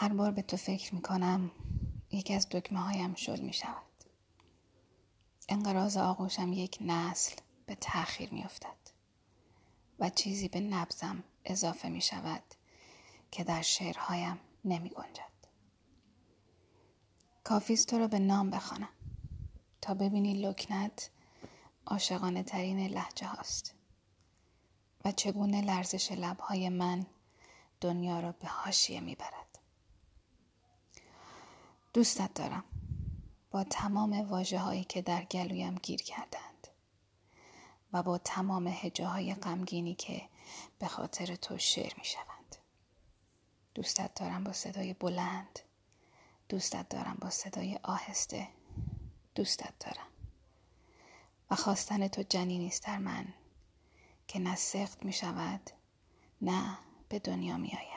هر بار به تو فکر می کنم یکی از دکمه هایم شل می شود. انقراض آغوشم یک نسل به تأخیر می افتد و چیزی به نبزم اضافه می شود که در شعرهایم نمی گنجد. کافیست تو را به نام بخوانم تا ببینی لکنت عاشقانه ترین لحجه هاست و چگونه لرزش لبهای من دنیا را به هاشیه می‌برد دوستت دارم. با تمام واجه هایی که در گلویم گیر کردند. و با تمام هجه های غمگینی که به خاطر تو شعر می شوند. دوستت دارم با صدای بلند. دوستت دارم با صدای آهسته. دوستت دارم. و خواستن تو جنینی است در من که نه سخت می شود نه به دنیا می آید.